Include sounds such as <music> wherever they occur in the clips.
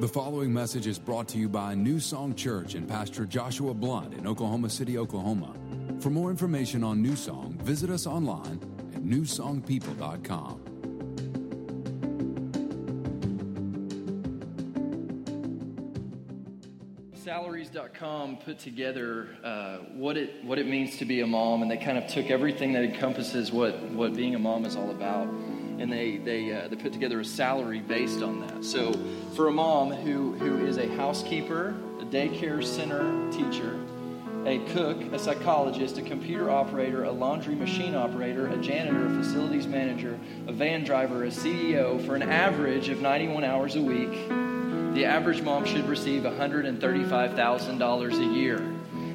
The following message is brought to you by New Song Church and Pastor Joshua Blunt in Oklahoma City, Oklahoma. For more information on New Song, visit us online at newsongpeople.com. Salaries.com put together uh, what it what it means to be a mom, and they kind of took everything that encompasses what what being a mom is all about, and they they uh, they put together a salary based on that. So, for a mom who who is a housekeeper, a daycare center teacher, a cook, a psychologist, a computer operator, a laundry machine operator, a janitor, a facilities manager, a van driver, a CEO, for an average of 91 hours a week the average mom should receive $135,000 a year.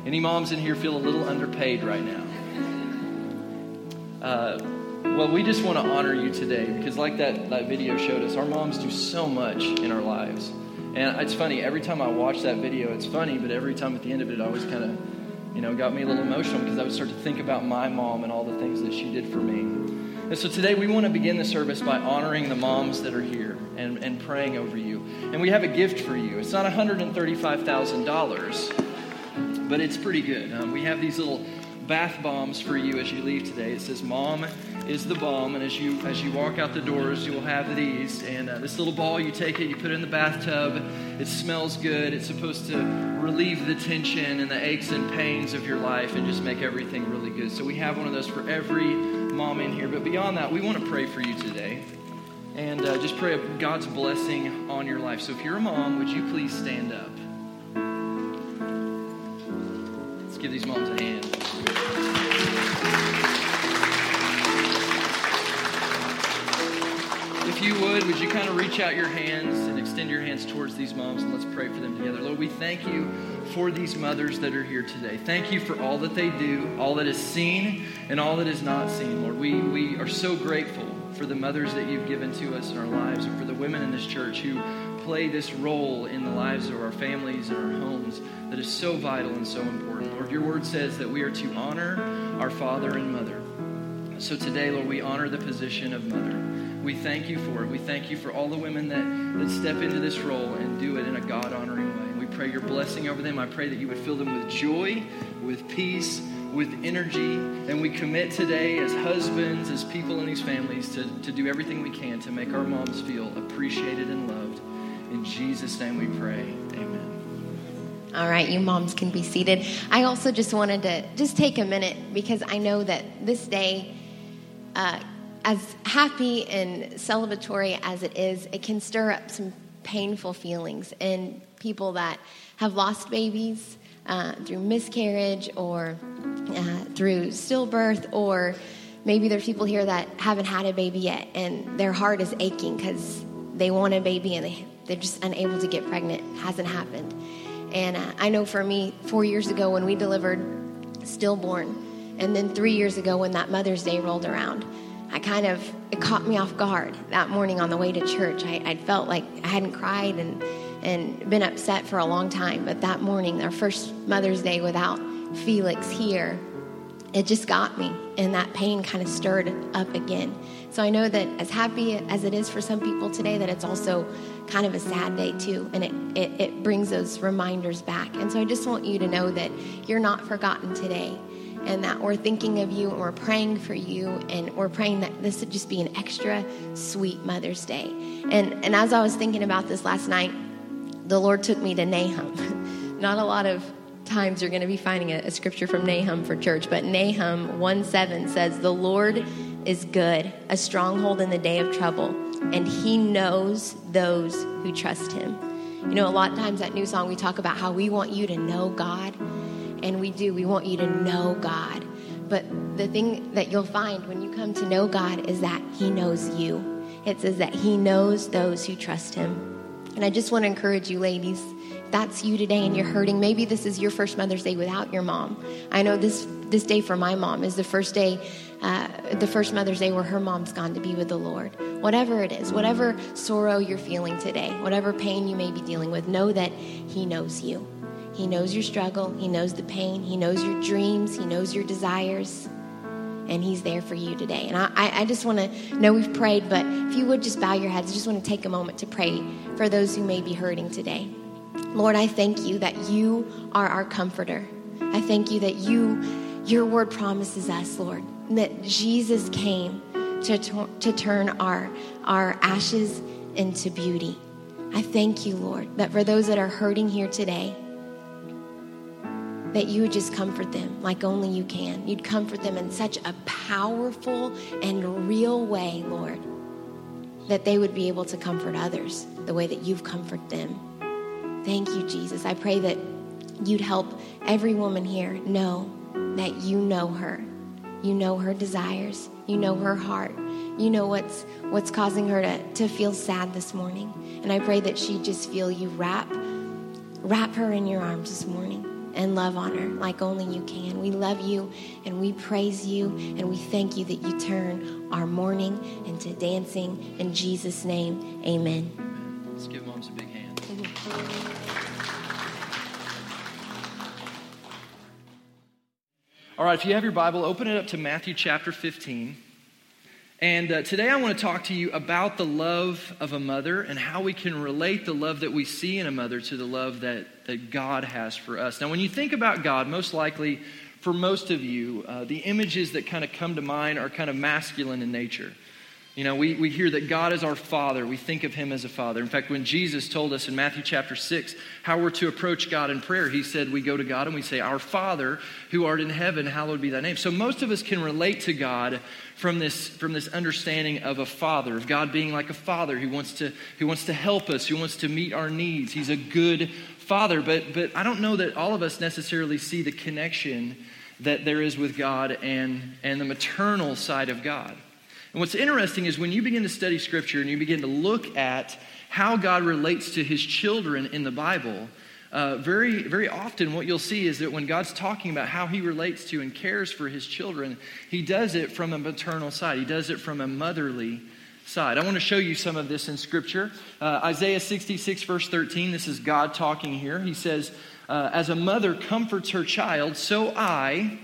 Any moms in here feel a little underpaid right now? Uh, well, we just want to honor you today because, like that, that video showed us, our moms do so much in our lives. And it's funny, every time I watch that video, it's funny, but every time at the end of it, it always kind of, you know, got me a little emotional because I would start to think about my mom and all the things that she did for me. And so today we want to begin the service by honoring the moms that are here and, and praying over you. And we have a gift for you. It's not $135,000, but it's pretty good. Um, we have these little bath bombs for you as you leave today. It says, Mom is the bomb. And as you, as you walk out the doors, you'll have these. And uh, this little ball, you take it, you put it in the bathtub. It smells good. It's supposed to relieve the tension and the aches and pains of your life and just make everything really good. So we have one of those for every mom in here. But beyond that, we want to pray for you today and uh, just pray God's blessing on your life. So if you're a mom, would you please stand up? Let's give these moms a hand. If you would, would you kind of reach out your hands and extend your hands towards these moms and let's pray for them together. Lord, we thank you for these mothers that are here today. Thank you for all that they do, all that is seen and all that is not seen, Lord. We, we are so grateful for the mothers that you've given to us in our lives and for the women in this church who play this role in the lives of our families and our homes that is so vital and so important. Lord, your word says that we are to honor our father and mother. So today, Lord, we honor the position of mother. We thank you for it. We thank you for all the women that, that step into this role and do it in a God honoring way. We pray your blessing over them. I pray that you would fill them with joy, with peace, with energy. And we commit today as husbands, as people in these families, to, to do everything we can to make our moms feel appreciated and loved. In Jesus' name we pray. Amen. All right, you moms can be seated. I also just wanted to just take a minute because I know that this day, uh, as happy and celebratory as it is, it can stir up some painful feelings in people that have lost babies uh, through miscarriage or uh, through stillbirth, or maybe there's people here that haven't had a baby yet and their heart is aching because they want a baby and they, they're just unable to get pregnant. Hasn't happened. And uh, I know for me, four years ago when we delivered stillborn, and then three years ago when that Mother's Day rolled around, I kind of, it caught me off guard that morning on the way to church. I, I felt like I hadn't cried and, and been upset for a long time. But that morning, our first Mother's Day without Felix here, it just got me. And that pain kind of stirred up again. So I know that as happy as it is for some people today, that it's also kind of a sad day too. And it, it, it brings those reminders back. And so I just want you to know that you're not forgotten today and that we're thinking of you and we're praying for you and we're praying that this would just be an extra sweet Mother's Day. And and as I was thinking about this last night, the Lord took me to Nahum. <laughs> Not a lot of times you're going to be finding a, a scripture from Nahum for church, but Nahum 1 7 says, The Lord is good, a stronghold in the day of trouble, and he knows those who trust him. You know, a lot of times at New Song, we talk about how we want you to know God and we do. We want you to know God. But the thing that you'll find when you come to know God is that He knows you. It says that He knows those who trust Him. And I just want to encourage you, ladies, that's you today and you're hurting. Maybe this is your first Mother's Day without your mom. I know this this day for my mom is the first day, uh, the first Mother's Day where her mom's gone to be with the Lord. Whatever it is, whatever sorrow you're feeling today, whatever pain you may be dealing with, know that He knows you. He knows your struggle. He knows the pain. He knows your dreams. He knows your desires. and He's there for you today. And I, I just want to know we've prayed, but if you would just bow your heads, I just want to take a moment to pray for those who may be hurting today. Lord, I thank you that you are our comforter. I thank you that you, your word promises us, Lord, that Jesus came to, to turn our, our ashes into beauty. I thank you, Lord, that for those that are hurting here today, that you would just comfort them like only you can. You'd comfort them in such a powerful and real way, Lord, that they would be able to comfort others the way that you've comforted them. Thank you, Jesus. I pray that you'd help every woman here know that you know her. You know her desires. You know her heart. You know what's what's causing her to, to feel sad this morning. And I pray that she'd just feel you wrap wrap her in your arms this morning and love on her like only you can. We love you and we praise you and we thank you that you turn our mourning into dancing. In Jesus' name, amen. Let's give moms a big hand. All right, if you have your Bible, open it up to Matthew chapter 15. And uh, today I want to talk to you about the love of a mother and how we can relate the love that we see in a mother to the love that, that God has for us. Now, when you think about God, most likely for most of you, uh, the images that kind of come to mind are kind of masculine in nature. You know, we, we hear that God is our Father. We think of Him as a Father. In fact, when Jesus told us in Matthew chapter 6 how we're to approach God in prayer, He said, We go to God and we say, Our Father who art in heaven, hallowed be thy name. So most of us can relate to God from this, from this understanding of a Father, of God being like a Father who wants, to, who wants to help us, who wants to meet our needs. He's a good Father. But, but I don't know that all of us necessarily see the connection that there is with God and, and the maternal side of God. And what's interesting is when you begin to study Scripture and you begin to look at how God relates to his children in the Bible, uh, very, very often what you'll see is that when God's talking about how he relates to and cares for his children, he does it from a maternal side, he does it from a motherly side. I want to show you some of this in Scripture. Uh, Isaiah 66, verse 13, this is God talking here. He says, uh, As a mother comforts her child, so I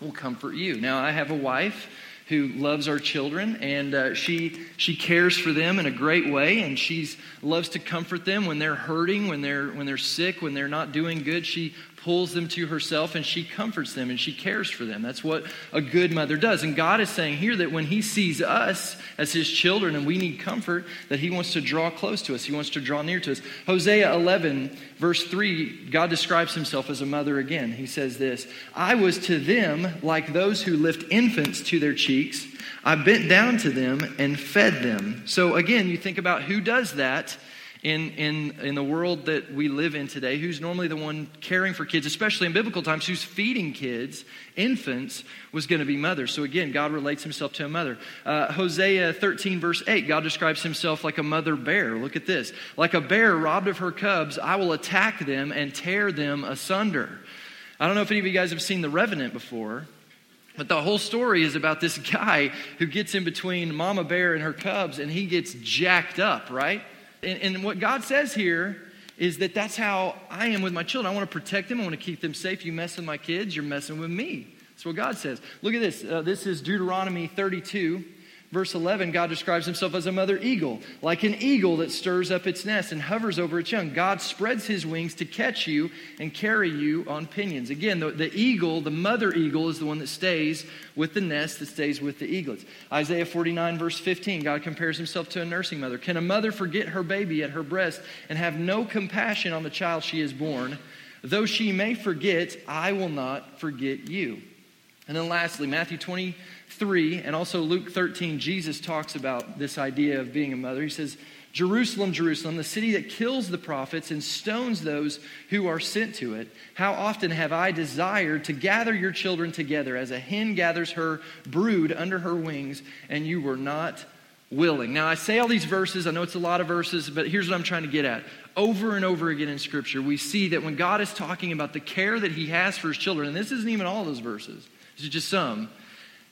will comfort you. Now, I have a wife who loves our children and uh, she she cares for them in a great way and she loves to comfort them when they're hurting when they're when they're sick when they're not doing good. She pulls them to herself and she comforts them and she cares for them. That's what a good mother does. And God is saying here that when He sees us as His children and we need comfort, that He wants to draw close to us. He wants to draw near to us. Hosea 11, verse 3, God describes Himself as a mother again. He says this I was to them like those who lift infants to their cheeks. I bent down to them and fed them. So again, you think about who does that in, in, in the world that we live in today, who's normally the one caring for kids, especially in biblical times, who's feeding kids, infants, was going to be mother. So again, God relates himself to a mother. Uh, Hosea 13, verse 8, God describes himself like a mother bear. Look at this. Like a bear robbed of her cubs, I will attack them and tear them asunder. I don't know if any of you guys have seen The Revenant before. But the whole story is about this <laughs> guy who gets in between Mama Bear and her cubs and he gets jacked up, right? And, and what God says here is that that's how I am with my children. I want to protect them, I want to keep them safe. You mess with my kids, you're messing with me. That's what God says. Look at this. Uh, this is Deuteronomy 32. Verse 11, God describes himself as a mother eagle, like an eagle that stirs up its nest and hovers over its young. God spreads his wings to catch you and carry you on pinions. Again, the, the eagle, the mother eagle, is the one that stays with the nest, that stays with the eaglets. Isaiah 49, verse 15, God compares himself to a nursing mother. Can a mother forget her baby at her breast and have no compassion on the child she has born? Though she may forget, I will not forget you. And then lastly, Matthew 20, 3 and also Luke 13, Jesus talks about this idea of being a mother. He says, Jerusalem, Jerusalem, the city that kills the prophets and stones those who are sent to it. How often have I desired to gather your children together as a hen gathers her brood under her wings, and you were not willing. Now, I say all these verses, I know it's a lot of verses, but here's what I'm trying to get at. Over and over again in Scripture, we see that when God is talking about the care that He has for His children, and this isn't even all those verses, this is just some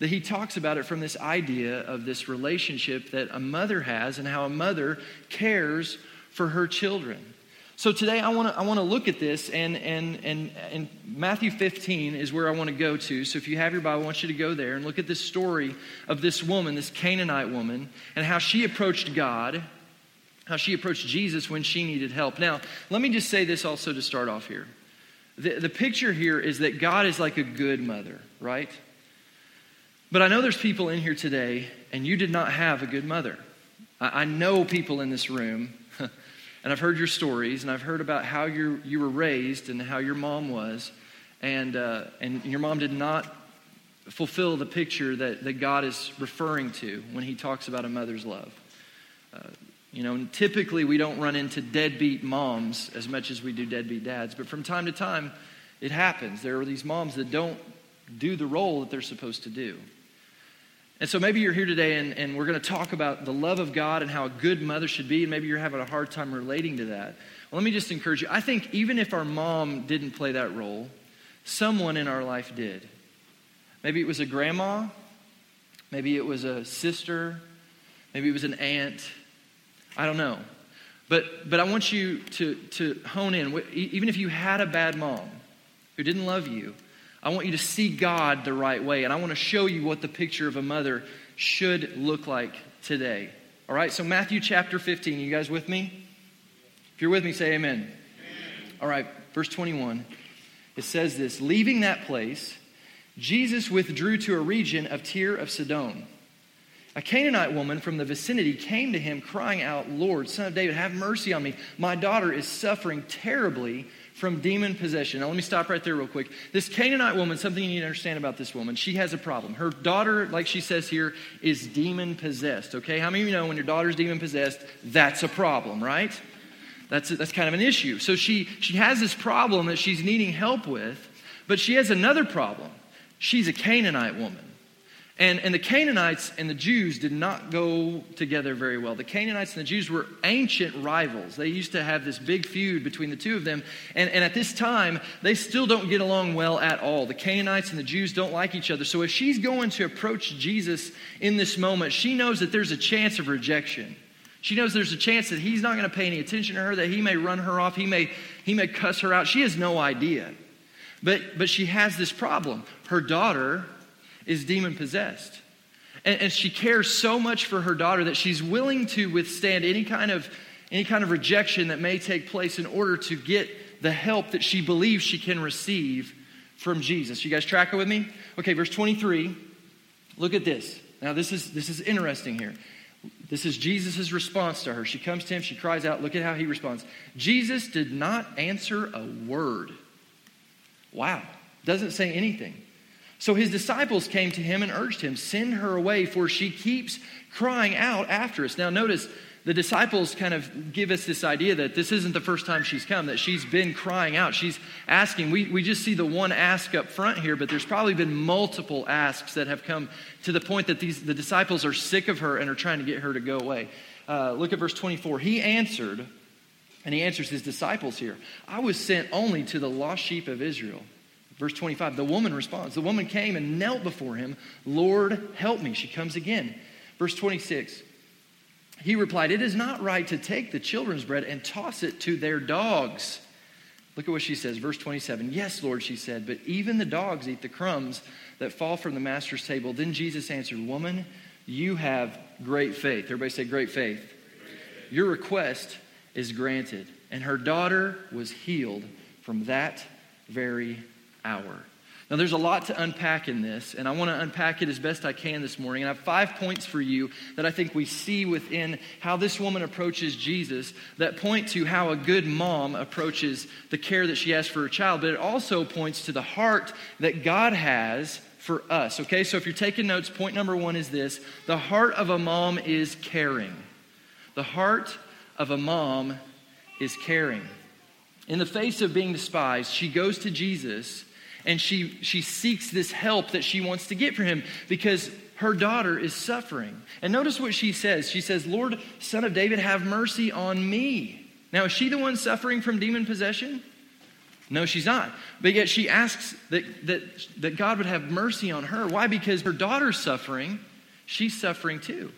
that he talks about it from this idea of this relationship that a mother has and how a mother cares for her children. So today I want to I want to look at this and and and and Matthew 15 is where I want to go to. So if you have your Bible, I want you to go there and look at this story of this woman, this Canaanite woman, and how she approached God, how she approached Jesus when she needed help. Now, let me just say this also to start off here. The, the picture here is that God is like a good mother, right? But I know there's people in here today, and you did not have a good mother. I, I know people in this room <laughs> and I've heard your stories, and I've heard about how you were raised and how your mom was. And, uh, and your mom did not fulfill the picture that, that God is referring to when he talks about a mother's love. Uh, you know, typically we don't run into deadbeat moms as much as we do deadbeat dads, but from time to time it happens. There are these moms that don't do the role that they're supposed to do. And so maybe you're here today and, and we're going to talk about the love of God and how a good mother should be, and maybe you're having a hard time relating to that. Well, let me just encourage you. I think even if our mom didn't play that role, someone in our life did. Maybe it was a grandma, maybe it was a sister, maybe it was an aunt. I don't know. But, but I want you to, to hone in. Even if you had a bad mom who didn't love you, I want you to see God the right way. And I want to show you what the picture of a mother should look like today. All right, so Matthew chapter 15. You guys with me? If you're with me, say amen. amen. All right, verse 21. It says this Leaving that place, Jesus withdrew to a region of Tyre of Sidon. A Canaanite woman from the vicinity came to him, crying out, Lord, son of David, have mercy on me. My daughter is suffering terribly from demon possession. Now, let me stop right there real quick. This Canaanite woman, something you need to understand about this woman, she has a problem. Her daughter, like she says here, is demon possessed, okay? How many of you know when your daughter's demon possessed, that's a problem, right? That's, that's kind of an issue. So she, she has this problem that she's needing help with, but she has another problem. She's a Canaanite woman. And, and the Canaanites and the Jews did not go together very well. The Canaanites and the Jews were ancient rivals. They used to have this big feud between the two of them. And, and at this time, they still don't get along well at all. The Canaanites and the Jews don't like each other. So if she's going to approach Jesus in this moment, she knows that there's a chance of rejection. She knows there's a chance that he's not going to pay any attention to her, that he may run her off, he may, he may cuss her out. She has no idea. But, but she has this problem. Her daughter is demon possessed. And, and, she cares so much for her daughter that she's willing to withstand any kind of any kind of rejection that may take place in order to get the help that she believes she can receive from Jesus. You guys tracking with me? Okay, verse 23. Look at this. Now this is this is interesting here. This is Jesus' response to her. She comes to him, she cries out. Look at how he responds. Jesus did not answer a word. Wow. Doesn't say anything. So his disciples came to him and urged him, Send her away, for she keeps crying out after us. Now, notice the disciples kind of give us this idea that this isn't the first time she's come, that she's been crying out. She's asking. We, we just see the one ask up front here, but there's probably been multiple asks that have come to the point that these, the disciples are sick of her and are trying to get her to go away. Uh, look at verse 24. He answered, and he answers his disciples here I was sent only to the lost sheep of Israel. Verse 25, the woman responds. The woman came and knelt before him. Lord, help me. She comes again. Verse 26, he replied, It is not right to take the children's bread and toss it to their dogs. Look at what she says. Verse 27, Yes, Lord, she said, but even the dogs eat the crumbs that fall from the master's table. Then Jesus answered, Woman, you have great faith. Everybody say, Great faith. Faith. Your request is granted. And her daughter was healed from that very hour. Now, there's a lot to unpack in this, and I want to unpack it as best I can this morning. And I have five points for you that I think we see within how this woman approaches Jesus that point to how a good mom approaches the care that she has for her child, but it also points to the heart that God has for us. Okay, so if you're taking notes, point number one is this the heart of a mom is caring. The heart of a mom is caring. In the face of being despised, she goes to Jesus and she, she seeks this help that she wants to get for him because her daughter is suffering. And notice what she says. She says, Lord, son of David, have mercy on me. Now, is she the one suffering from demon possession? No, she's not. But yet she asks that, that, that God would have mercy on her. Why? Because her daughter's suffering, she's suffering too.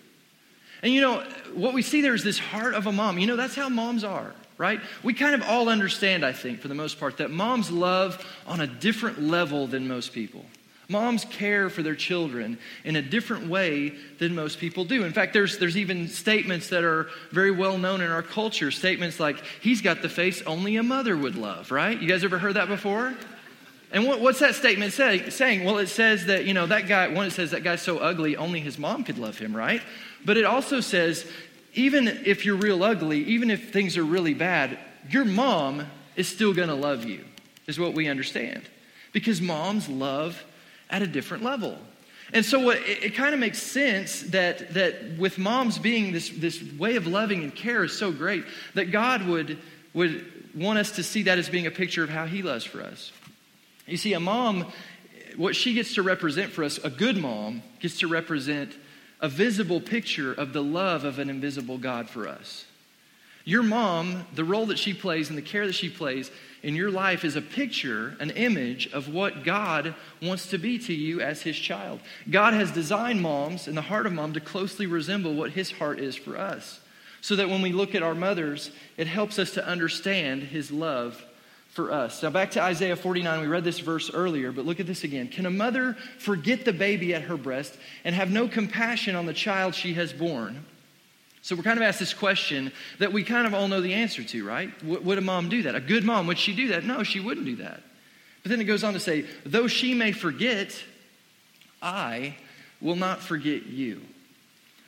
And you know, what we see there is this heart of a mom. You know, that's how moms are, right? We kind of all understand, I think, for the most part, that moms love on a different level than most people. Moms care for their children in a different way than most people do. In fact, there's, there's even statements that are very well known in our culture. Statements like, he's got the face only a mother would love, right? You guys ever heard that before? And what, what's that statement say, saying? Well, it says that, you know, that guy, one, it says that guy's so ugly, only his mom could love him, right? But it also says, even if you're real ugly, even if things are really bad, your mom is still going to love you, is what we understand. Because moms love at a different level. And so it, it kind of makes sense that, that with moms being this, this way of loving and care is so great that God would, would want us to see that as being a picture of how He loves for us. You see, a mom, what she gets to represent for us, a good mom, gets to represent a visible picture of the love of an invisible God for us. Your mom, the role that she plays and the care that she plays in your life is a picture, an image of what God wants to be to you as his child. God has designed moms and the heart of mom to closely resemble what his heart is for us. So that when we look at our mothers, it helps us to understand his love for us. Now, back to Isaiah 49, we read this verse earlier, but look at this again. Can a mother forget the baby at her breast and have no compassion on the child she has born? So we're kind of asked this question that we kind of all know the answer to, right? would a mom do that? A good mom, would she do that? No, she wouldn't do that. But then it goes on to say, though she may forget, I will not forget you.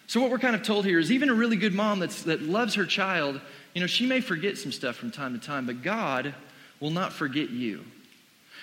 So what we're kind of told here is even a really good mom that's, that loves her child, you know, she may forget some stuff from time to time, but God will not forget you.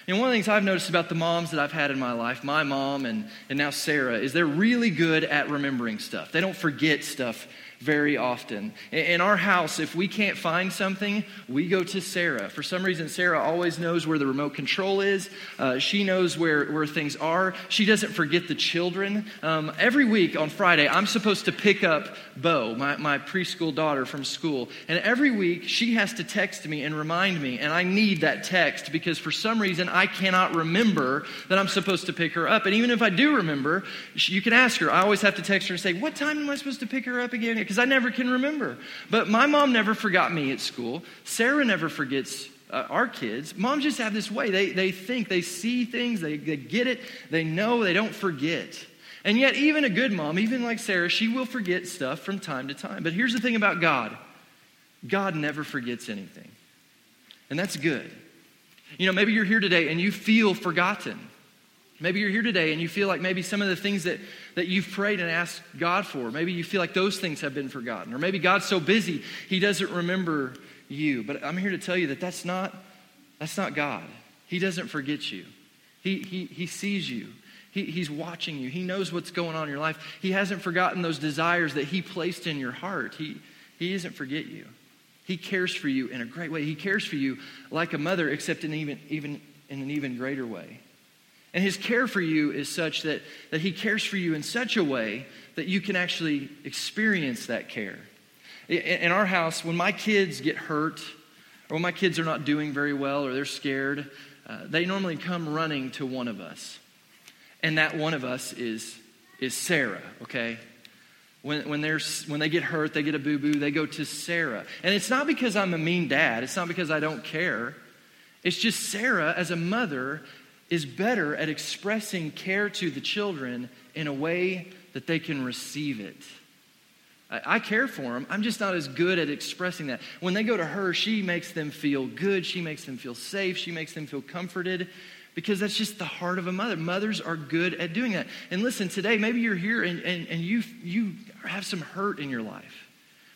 And one of the things I've noticed about the moms that I've had in my life, my mom and, and now Sarah, is they're really good at remembering stuff. They don't forget stuff very often. In our house, if we can't find something, we go to Sarah. For some reason, Sarah always knows where the remote control is. Uh, she knows where, where things are. She doesn't forget the children. Um, every week on Friday, I'm supposed to pick up Bo, my, my preschool daughter, from school. And every week, she has to text me and remind me. And I need that text because for some reason, I cannot remember that I'm supposed to pick her up. And even if I do remember, you can ask her. I always have to text her and say, What time am I supposed to pick her up again? Because I never can remember. But my mom never forgot me at school. Sarah never forgets uh, our kids. Moms just have this way. They, they think, they see things, they, they get it, they know, they don't forget. And yet, even a good mom, even like Sarah, she will forget stuff from time to time. But here's the thing about God God never forgets anything. And that's good. You know, maybe you're here today and you feel forgotten. Maybe you're here today and you feel like maybe some of the things that, that you've prayed and asked God for, maybe you feel like those things have been forgotten. Or maybe God's so busy, he doesn't remember you. But I'm here to tell you that that's not, that's not God. He doesn't forget you. He, he, he sees you. He, he's watching you. He knows what's going on in your life. He hasn't forgotten those desires that he placed in your heart. He, he doesn't forget you. He cares for you in a great way. He cares for you like a mother, except in, even, even, in an even greater way. And his care for you is such that, that he cares for you in such a way that you can actually experience that care. In our house, when my kids get hurt, or when my kids are not doing very well, or they're scared, uh, they normally come running to one of us. And that one of us is, is Sarah, okay? When, when, they're, when they get hurt, they get a boo boo, they go to Sarah. And it's not because I'm a mean dad, it's not because I don't care. It's just Sarah, as a mother, is better at expressing care to the children in a way that they can receive it. I, I care for them. I'm just not as good at expressing that. When they go to her, she makes them feel good. She makes them feel safe. She makes them feel comforted because that's just the heart of a mother. Mothers are good at doing that. And listen, today, maybe you're here and, and, and you, you have some hurt in your life.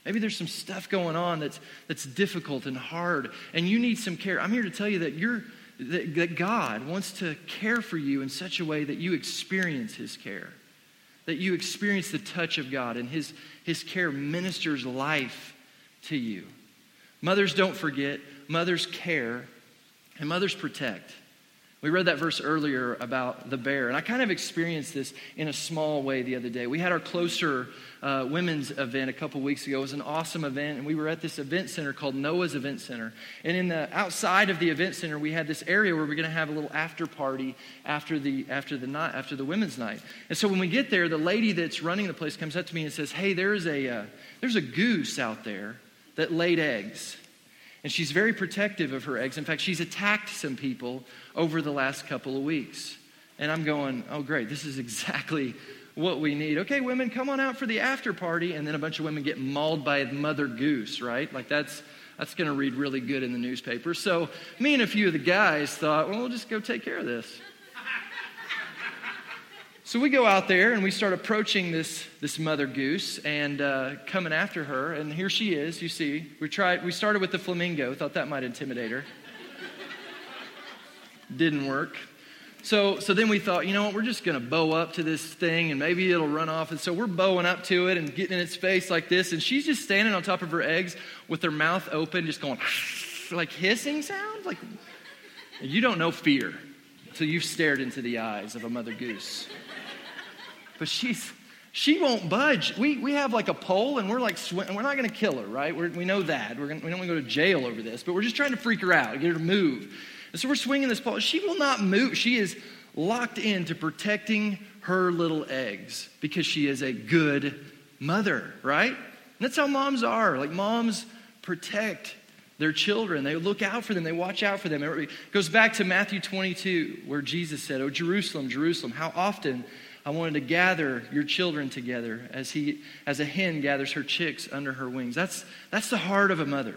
Maybe there's some stuff going on that's, that's difficult and hard, and you need some care. I'm here to tell you that you're, that, that God wants to care for you in such a way that you experience His care, that you experience the touch of God, and His, His care ministers life to you. Mothers don't forget, mothers care, and mothers protect. We read that verse earlier about the bear, and I kind of experienced this in a small way the other day. We had our closer uh, women's event a couple weeks ago. It was an awesome event, and we were at this event center called Noah's Event Center. And in the outside of the event center, we had this area where we're going to have a little after party after the after the night after the women's night. And so when we get there, the lady that's running the place comes up to me and says, "Hey, there's a uh, there's a goose out there that laid eggs." And she's very protective of her eggs. In fact, she's attacked some people over the last couple of weeks. And I'm going, oh, great, this is exactly what we need. Okay, women, come on out for the after party. And then a bunch of women get mauled by mother goose, right? Like that's. That's going to read really good in the newspaper. So, me and a few of the guys thought, well, we'll just go take care of this. So we go out there and we start approaching this, this mother goose and uh, coming after her. And here she is, you see. We, tried, we started with the flamingo, thought that might intimidate her. Didn't work. So, so then we thought, you know what, we're just going to bow up to this thing and maybe it'll run off. And so we're bowing up to it and getting in its face like this. And she's just standing on top of her eggs with her mouth open, just going <laughs> like hissing sound. Like, you don't know fear until you've stared into the eyes of a mother goose but she's she won't budge. We, we have like a pole and we're like, sw- we're not going to kill her, right? We're, we know that. We're gonna, we don't want to go to jail over this, but we're just trying to freak her out, get her to move. And so we're swinging this pole. She will not move. She is locked into protecting her little eggs because she is a good mother, right? And that's how moms are. Like moms protect their children. They look out for them. They watch out for them. It goes back to Matthew 22 where Jesus said, Oh, Jerusalem, Jerusalem, how often I wanted to gather your children together as, he, as a hen gathers her chicks under her wings. That's, that's the heart of a mother.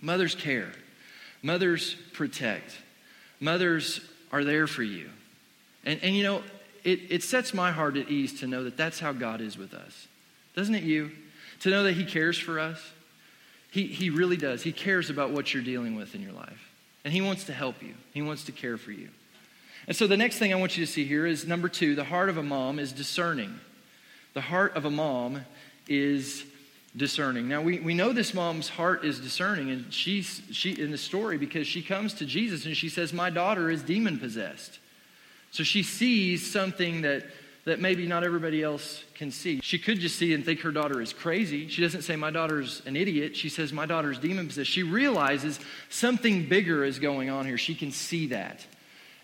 Mothers care, mothers protect, mothers are there for you. And, and you know, it, it sets my heart at ease to know that that's how God is with us. Doesn't it you? To know that He cares for us. He, he really does. He cares about what you're dealing with in your life. And He wants to help you, He wants to care for you. And so the next thing I want you to see here is number two the heart of a mom is discerning. The heart of a mom is discerning. Now we, we know this mom's heart is discerning, and she's she in the story because she comes to Jesus and she says, My daughter is demon possessed. So she sees something that that maybe not everybody else can see. She could just see and think her daughter is crazy. She doesn't say, My daughter's an idiot. She says, My daughter's demon possessed. She realizes something bigger is going on here. She can see that.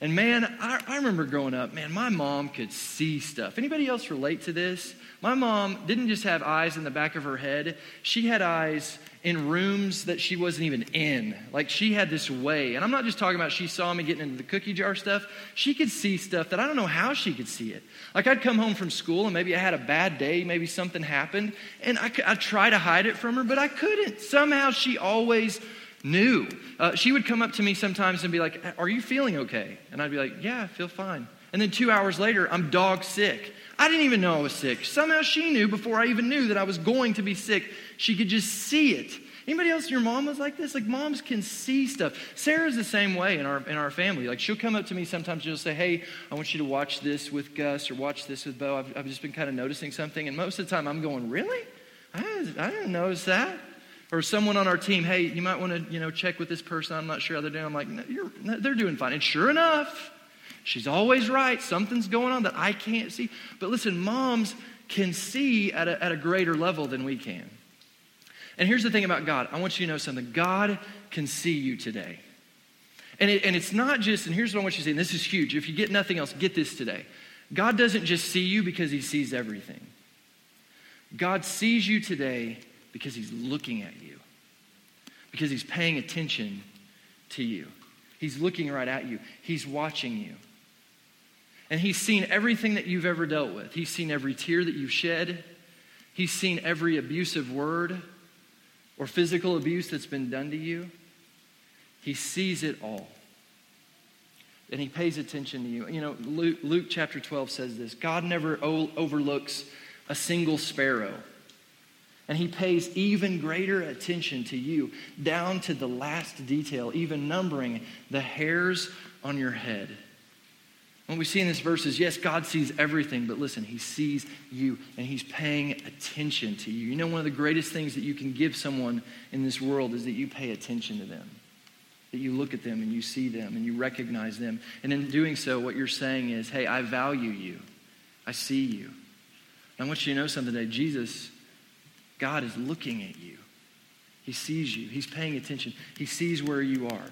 And man, I, I, remember growing up, man, my mom could see stuff. Anybody else relate to this? My mom didn't just have eyes in the back of her head, she had eyes in rooms that she wasn't even in. Like she had this way. And I'm not just talking about she saw me getting into the cookie jar stuff. She could see stuff that I don't know how she could see it. Like I'd come home from school and maybe I had a bad day, maybe something happened, and I, I'd try to hide it from her, but I couldn't. Somehow she always knew. Uh, she would come up to me sometimes and be like, Are you feeling okay? And I'd be like, Yeah, I feel fine. And then two hours later, I'm dog sick. I didn't even know I was sick. Somehow she knew before I even knew that I was going to be sick. She could just see it. Anybody else your mom was like this? Like moms can see stuff. Sarah's the same way in our in our family. Like she'll come up to me sometimes. She'll say, "Hey, I want you to watch this with Gus or watch this with Bo. I've, I've just been kind of noticing something." And most of the time, I'm going, "Really? I, I didn't notice that." Or someone on our team, hey, you might want to, you know, check with this person. I'm not sure how they're doing. I'm like, no, no, they're doing fine. And sure enough, she's always right. Something's going on that I can't see. But listen, moms can see at a, at a greater level than we can. And here's the thing about God. I want you to know something. God can see you today. And, it, and it's not just, and here's what I want you to see, and this is huge. If you get nothing else, get this today. God doesn't just see you because he sees everything. God sees you today because he's looking at you, because he's paying attention to you. He's looking right at you, he's watching you. And he's seen everything that you've ever dealt with. He's seen every tear that you've shed. He's seen every abusive word or physical abuse that's been done to you. He sees it all. And he pays attention to you. You know, Luke, Luke chapter 12 says this God never o- overlooks a single sparrow. And he pays even greater attention to you, down to the last detail, even numbering the hairs on your head. What we see in this verse is yes, God sees everything, but listen, he sees you and he's paying attention to you. You know, one of the greatest things that you can give someone in this world is that you pay attention to them. that you look at them and you see them and you recognize them. And in doing so, what you're saying is, hey, I value you. I see you. And I want you to know something today. Jesus, God is looking at you. He sees you. He's paying attention. He sees where you are.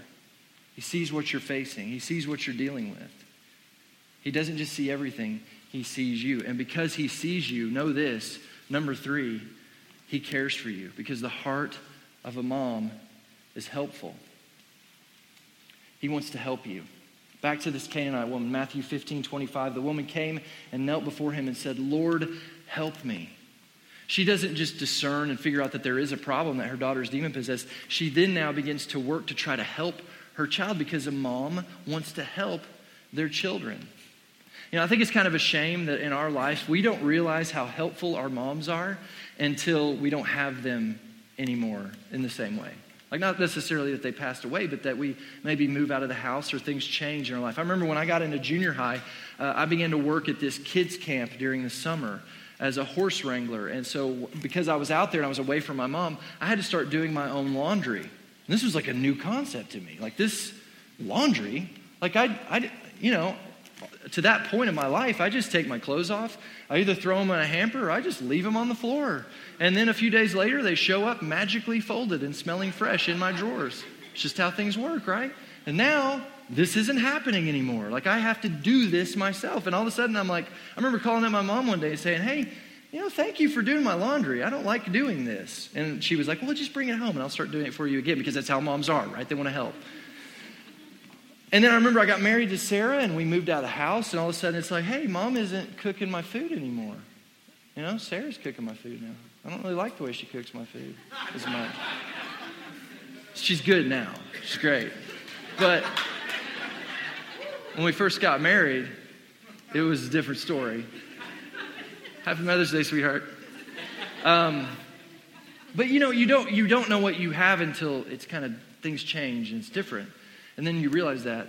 He sees what you're facing. He sees what you're dealing with. He doesn't just see everything, He sees you. And because He sees you, know this number three, He cares for you because the heart of a mom is helpful. He wants to help you. Back to this Canaanite woman, Matthew 15, 25. The woman came and knelt before him and said, Lord, help me. She doesn't just discern and figure out that there is a problem that her daughter is demon possessed. She then now begins to work to try to help her child because a mom wants to help their children. You know, I think it's kind of a shame that in our life we don't realize how helpful our moms are until we don't have them anymore in the same way. Like, not necessarily that they passed away, but that we maybe move out of the house or things change in our life. I remember when I got into junior high, uh, I began to work at this kids' camp during the summer as a horse wrangler. And so, because I was out there and I was away from my mom, I had to start doing my own laundry. And this was like a new concept to me. Like, this laundry, like, I, I you know, to that point in my life, I just take my clothes off. I either throw them in a hamper or I just leave them on the floor. And then a few days later, they show up magically folded and smelling fresh in my drawers. It's just how things work, right? And now this isn't happening anymore. Like I have to do this myself. And all of a sudden, I'm like, I remember calling up my mom one day and saying, Hey, you know, thank you for doing my laundry. I don't like doing this. And she was like, Well, just bring it home and I'll start doing it for you again because that's how moms are, right? They want to help. And then I remember I got married to Sarah and we moved out of the house, and all of a sudden it's like, hey, mom isn't cooking my food anymore. You know, Sarah's cooking my food now. I don't really like the way she cooks my food as much. She's good now. She's great. But when we first got married, it was a different story. Happy Mother's Day, sweetheart. Um, but you know, you don't you don't know what you have until it's kind of things change and it's different. And then you realize that.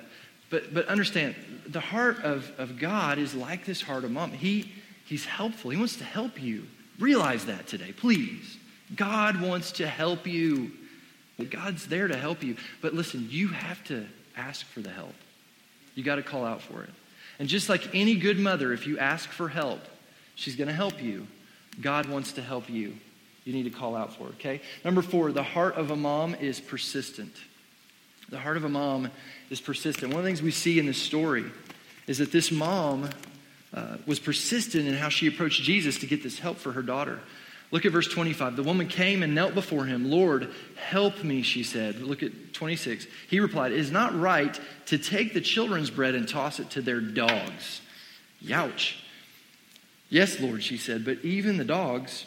But, but understand, the heart of, of God is like this heart of mom. He, he's helpful, He wants to help you. Realize that today, please. God wants to help you. God's there to help you. But listen, you have to ask for the help. You got to call out for it. And just like any good mother, if you ask for help, she's going to help you. God wants to help you. You need to call out for it, okay? Number four, the heart of a mom is persistent. The heart of a mom is persistent. One of the things we see in this story is that this mom uh, was persistent in how she approached Jesus to get this help for her daughter. Look at verse 25. The woman came and knelt before him. Lord, help me, she said. Look at 26. He replied, It is not right to take the children's bread and toss it to their dogs. Youch. Yes, Lord, she said, but even the dogs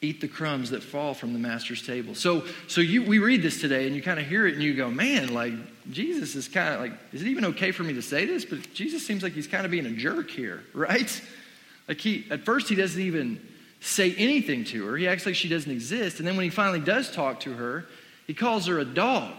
eat the crumbs that fall from the master's table. So, so you, we read this today and you kind of hear it and you go, man, like Jesus is kind of like, is it even okay for me to say this? But Jesus seems like he's kind of being a jerk here, <laughs> right? Like he, at first he doesn't even say anything to her. He acts like she doesn't exist. And then when he finally does talk to her, he calls her a dog.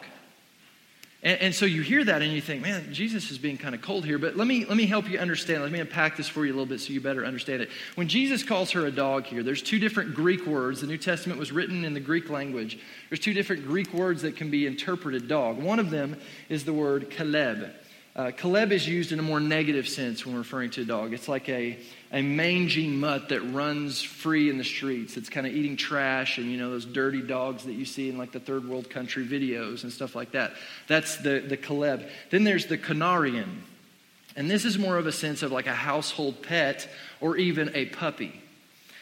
And, and, so you hear that and you think, man, Jesus is being kind of cold here. But let me, let me help you understand. Let me unpack this for you a little bit so you better understand it. When Jesus calls her a dog here, there's two different Greek words. The New Testament was written in the Greek language. There's two different Greek words that can be interpreted dog. One of them is the word kaleb. Uh, kaleb is used in a more negative sense when referring to a dog. It's like a, a mangy mutt that runs free in the streets. It's kind of eating trash and, you know, those dirty dogs that you see in like the third world country videos and stuff like that. That's the, the kaleb. Then there's the canarian. And this is more of a sense of like a household pet or even a puppy.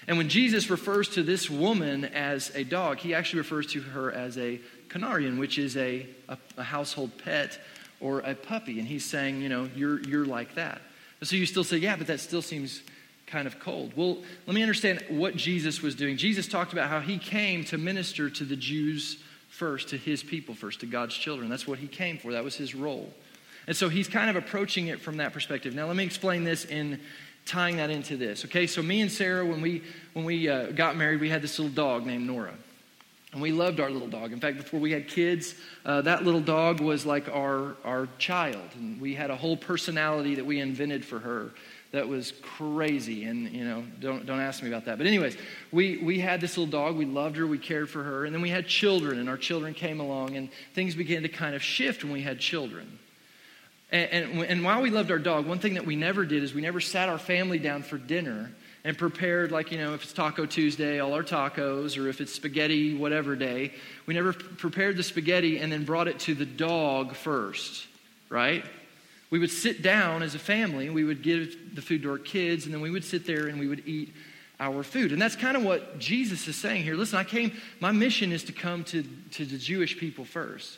And when Jesus refers to this woman as a dog, he actually refers to her as a canarian, which is a, a, a household pet or a puppy. And he's saying, you know, you're, you're like that. So you still say, yeah, but that still seems kind of cold. Well, let me understand what Jesus was doing. Jesus talked about how he came to minister to the Jews first, to his people first, to God's children. That's what he came for, that was his role. And so he's kind of approaching it from that perspective. Now, let me explain this in tying that into this. Okay, so me and Sarah, when we, when we uh, got married, we had this little dog named Nora. And we loved our little dog. In fact, before we had kids, uh, that little dog was like our, our child. And we had a whole personality that we invented for her that was crazy and you know don't, don't ask me about that. But anyways we, we had this little dog. We loved her. We cared for her. And then we had children and our children came along and things began to kind of shift when we had children. And, and, and while we loved our dog one thing that we never did is we never sat our family down for dinner and prepared like you know if it's taco tuesday all our tacos or if it's spaghetti whatever day. We never prepared the spaghetti and then brought it to the dog first right we would sit down as a family and we would give the food to our kids and then we would sit there and we would eat our food. And that's kind of what Jesus is saying here. Listen, I came, my mission is to come to, to the Jewish people first.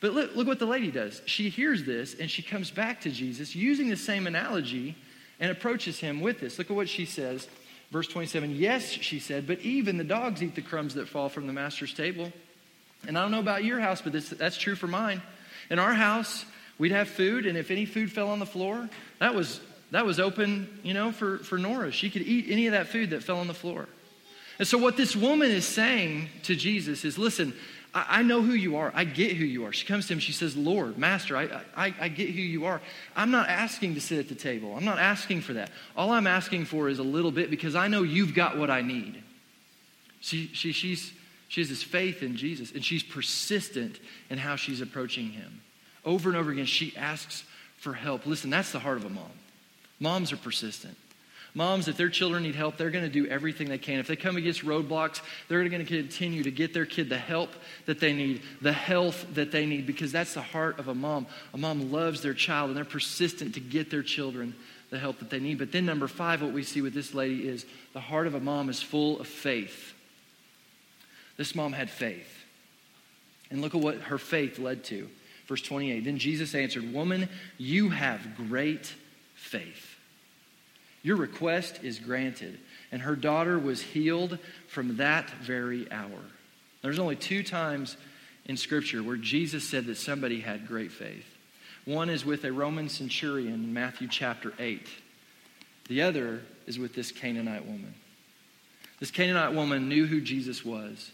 But look, look what the lady does. She hears this and she comes back to Jesus using the same analogy and approaches him with this. Look at what she says. Verse 27 Yes, she said, but even the dogs eat the crumbs that fall from the master's table. And I don't know about your house, but this, that's true for mine. In our house, We'd have food, and if any food fell on the floor, that was, that was open, you know, for, for Nora. She could eat any of that food that fell on the floor. And so, what this woman is saying to Jesus is listen, I, know who you are. I get who you are. She comes to him, she says, Lord, Master, I, I, I get who you are. I'm not asking to sit at the table. I'm not asking for that. All I'm asking for is a little bit because I know you've got what I need. She, she, she's, she has this faith in Jesus, and she's persistent in how she's approaching him. Over and over again, she asks for help. Listen, that's the heart of a mom. Moms are persistent. Moms, if their children need help, they're going to do everything they can. If they come against roadblocks, they're going to continue to get their kid the help that they need, the health that they need, because that's the heart of a mom. A mom loves their child, and they're persistent to get their children the help that they need. But then, number five, what we see with this lady is the heart of a mom is full of faith. This mom had faith. And look at what her faith led to. Verse 28 Then Jesus answered, Woman, you have great faith. Your request is granted. And her daughter was healed from that very hour. There's only two times in Scripture where Jesus said that somebody had great faith. One is with a Roman centurion in Matthew chapter 8, the other is with this Canaanite woman. This Canaanite woman knew who Jesus was,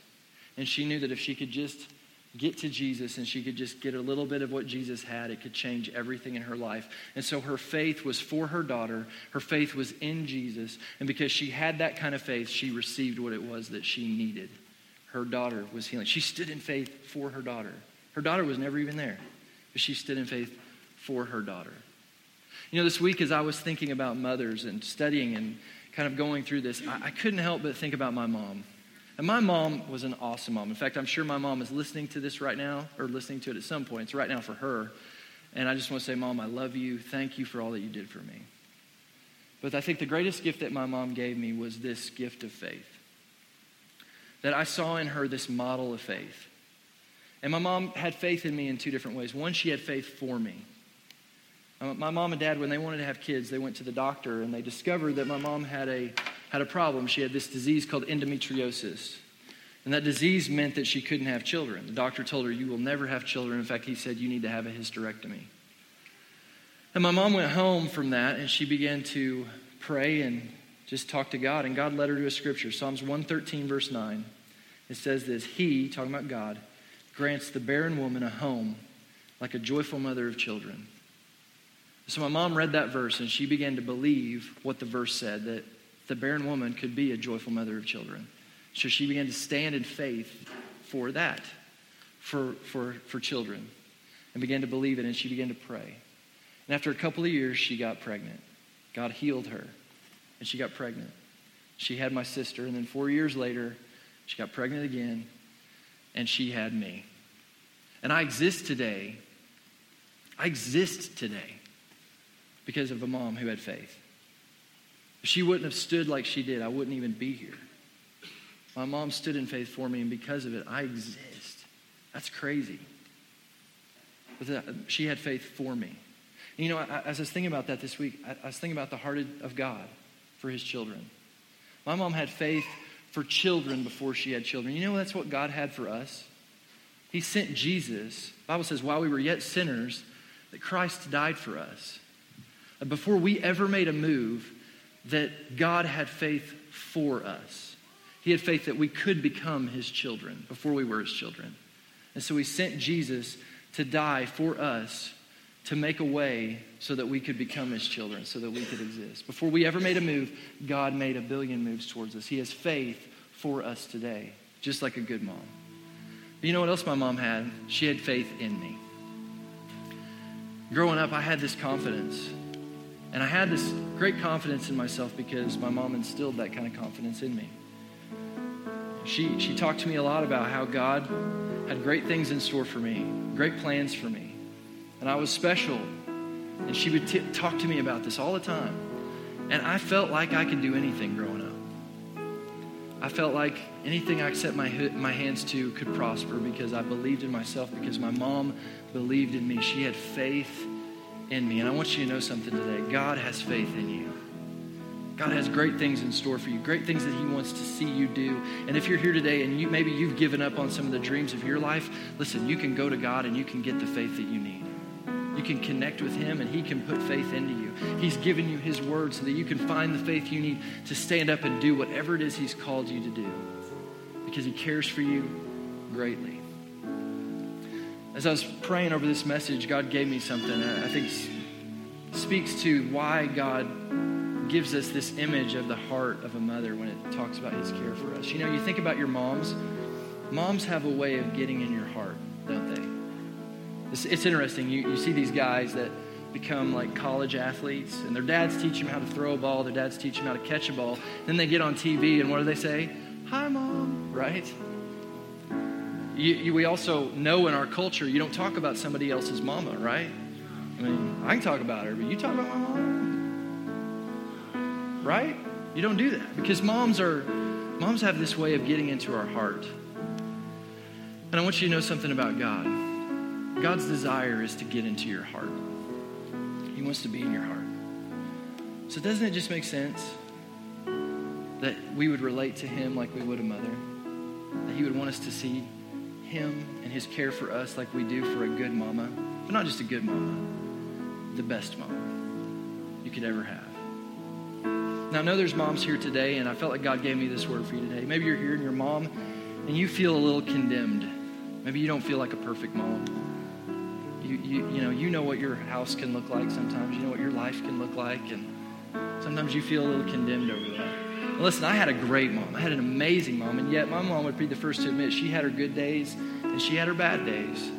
and she knew that if she could just get to Jesus and she could just get a little bit of what Jesus had, it could change everything in her life. And so her faith was for her daughter, her faith was in Jesus. And because she had that kind of faith, she received what it was that she needed. Her daughter was healing. She stood in faith for her daughter. Her daughter was never even there, but she stood in faith for her daughter. You know, this week as I was thinking about mothers and studying and kind of going through this, I, I couldn't help but think about my mom. And my mom was an awesome mom. In fact, I'm sure my mom is listening to this right now, or listening to it at some point. It's right now for her. And I just want to say, Mom, I love you. Thank you for all that you did for me. But I think the greatest gift that my mom gave me was this gift of faith. That I saw in her this model of faith. And my mom had faith in me in two different ways. One, she had faith for me. Uh, my mom and dad, when they wanted to have kids, they went to the doctor and they discovered that my mom had a had a problem. She had this disease called endometriosis. And that disease meant that she couldn't have children. The doctor told her, You will never have children. In fact, he said, You need to have a hysterectomy. And my mom went home from that and she began to pray and just talk to God. And God led her to a scripture Psalms 113, verse 9. It says this He, talking about God, grants the barren woman a home like a joyful mother of children. So my mom read that verse and she began to believe what the verse said that the barren woman could be a joyful mother of children. So she began to stand in faith for that, for, for, for children, and began to believe it, and she began to pray. And after a couple of years, she got pregnant. God healed her, and she got pregnant. She had my sister, and then four years later, she got pregnant again, and she had me. And I exist today. I exist today because of a mom who had faith. If she wouldn't have stood like she did, I wouldn't even be here. My mom stood in faith for me, and because of it, I exist. That's crazy. But she had faith for me. And you know, as I was thinking about that this week, I was thinking about the heart of God for his children. My mom had faith for children before she had children. You know, that's what God had for us. He sent Jesus. The Bible says, while we were yet sinners, that Christ died for us. Before we ever made a move, that God had faith for us. He had faith that we could become his children before we were his children. And so he sent Jesus to die for us to make a way so that we could become his children, so that we could exist. Before we ever made a move, God made a billion moves towards us. He has faith for us today, just like a good mom. But you know what else my mom had? She had faith in me. Growing up, I had this confidence. And I had this great confidence in myself because my mom instilled that kind of confidence in me. She, she talked to me a lot about how God had great things in store for me, great plans for me. And I was special. And she would t- talk to me about this all the time. And I felt like I could do anything growing up. I felt like anything I set my, my hands to could prosper because I believed in myself, because my mom believed in me. She had faith in me. And I want you to know something today God has faith in you. God has great things in store for you, great things that He wants to see you do. And if you're here today and you maybe you've given up on some of the dreams of your life, listen, you can go to God and you can get the faith that you need. You can connect with Him and He can put faith into you. He's given you His word so that you can find the faith you need to stand up and do whatever it is He's called you to do because He cares for you greatly. As I was praying over this message, God gave me something I think speaks to why God gives us this image of the heart of a mother when it talks about his care for us. You know, you think about your moms, moms have a way of getting in your heart, don't they? It's, it's interesting. You, you see these guys that become like college athletes, and their dads teach them how to throw a ball, their dads teach them how to catch a ball. Then they get on TV, and what do they say? Hi, mom, right? You, you, we also know in our culture, you don't talk about somebody else's mama, right? I mean, I can talk about her, but you talk about my mom? right? You don't do that because moms are moms have this way of getting into our heart. And I want you to know something about God. God's desire is to get into your heart. He wants to be in your heart. So doesn't it just make sense that we would relate to him like we would a mother? That he would want us to see him and his care for us like we do for a good mama, but not just a good mama, the best mama you could ever have. Now, I know there's moms here today, and I felt like God gave me this word for you today. Maybe you're here and your mom, and you feel a little condemned. Maybe you don't feel like a perfect mom. You, you, you know, you know what your house can look like sometimes. You know what your life can look like, and sometimes you feel a little condemned over that. Listen, I had a great mom. I had an amazing mom, and yet my mom would be the first to admit she had her good days and she had her bad days.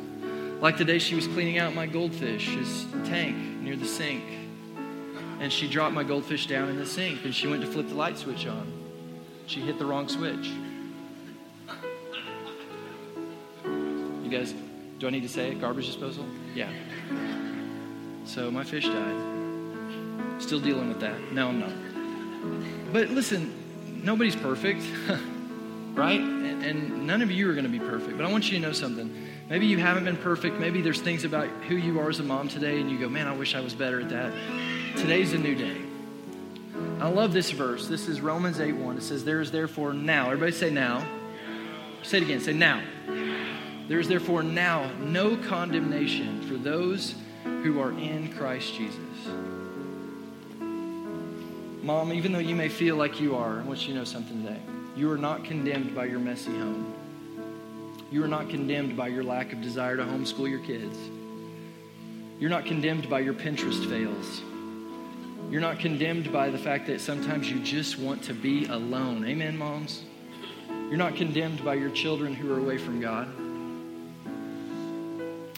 Like the day she was cleaning out my goldfish's tank near the sink and she dropped my goldfish down in the sink and she went to flip the light switch on. She hit the wrong switch. You guys, do I need to say it? Garbage disposal? Yeah. So my fish died. Still dealing with that. No, I'm not. But listen, nobody's perfect, <laughs> right? And, and none of you are going to be perfect. But I want you to know something. Maybe you haven't been perfect. Maybe there's things about who you are as a mom today, and you go, man, I wish I was better at that. Today's a new day. I love this verse. This is Romans 8 1. It says, There is therefore now. Everybody say now. Say it again. Say now. There is therefore now no condemnation for those who are in Christ Jesus. Mom, even though you may feel like you are, I want you to know something today. You are not condemned by your messy home. You are not condemned by your lack of desire to homeschool your kids. You're not condemned by your Pinterest fails. You're not condemned by the fact that sometimes you just want to be alone. Amen, moms? You're not condemned by your children who are away from God.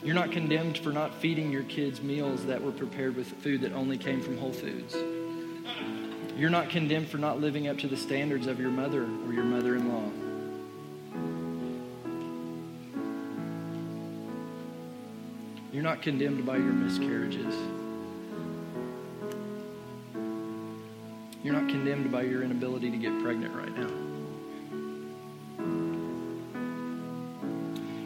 You're not condemned for not feeding your kids meals that were prepared with food that only came from Whole Foods. You're not condemned for not living up to the standards of your mother or your mother in law. You're not condemned by your miscarriages. You're not condemned by your inability to get pregnant right now.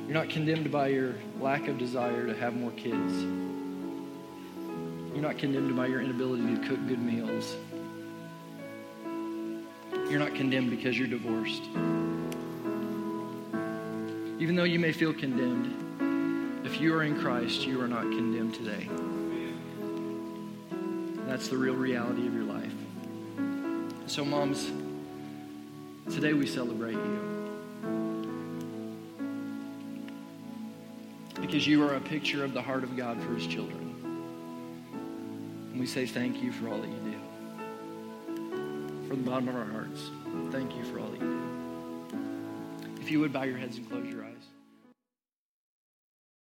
You're not condemned by your lack of desire to have more kids. You're not condemned by your inability to cook good meals. You're not condemned because you're divorced. Even though you may feel condemned, if you are in Christ, you are not condemned today. That's the real reality of your life. So, moms, today we celebrate you. Because you are a picture of the heart of God for his children. And we say thank you for all that you do. From the bottom of our hearts, thank you for all that you do. If you would bow your heads and close your.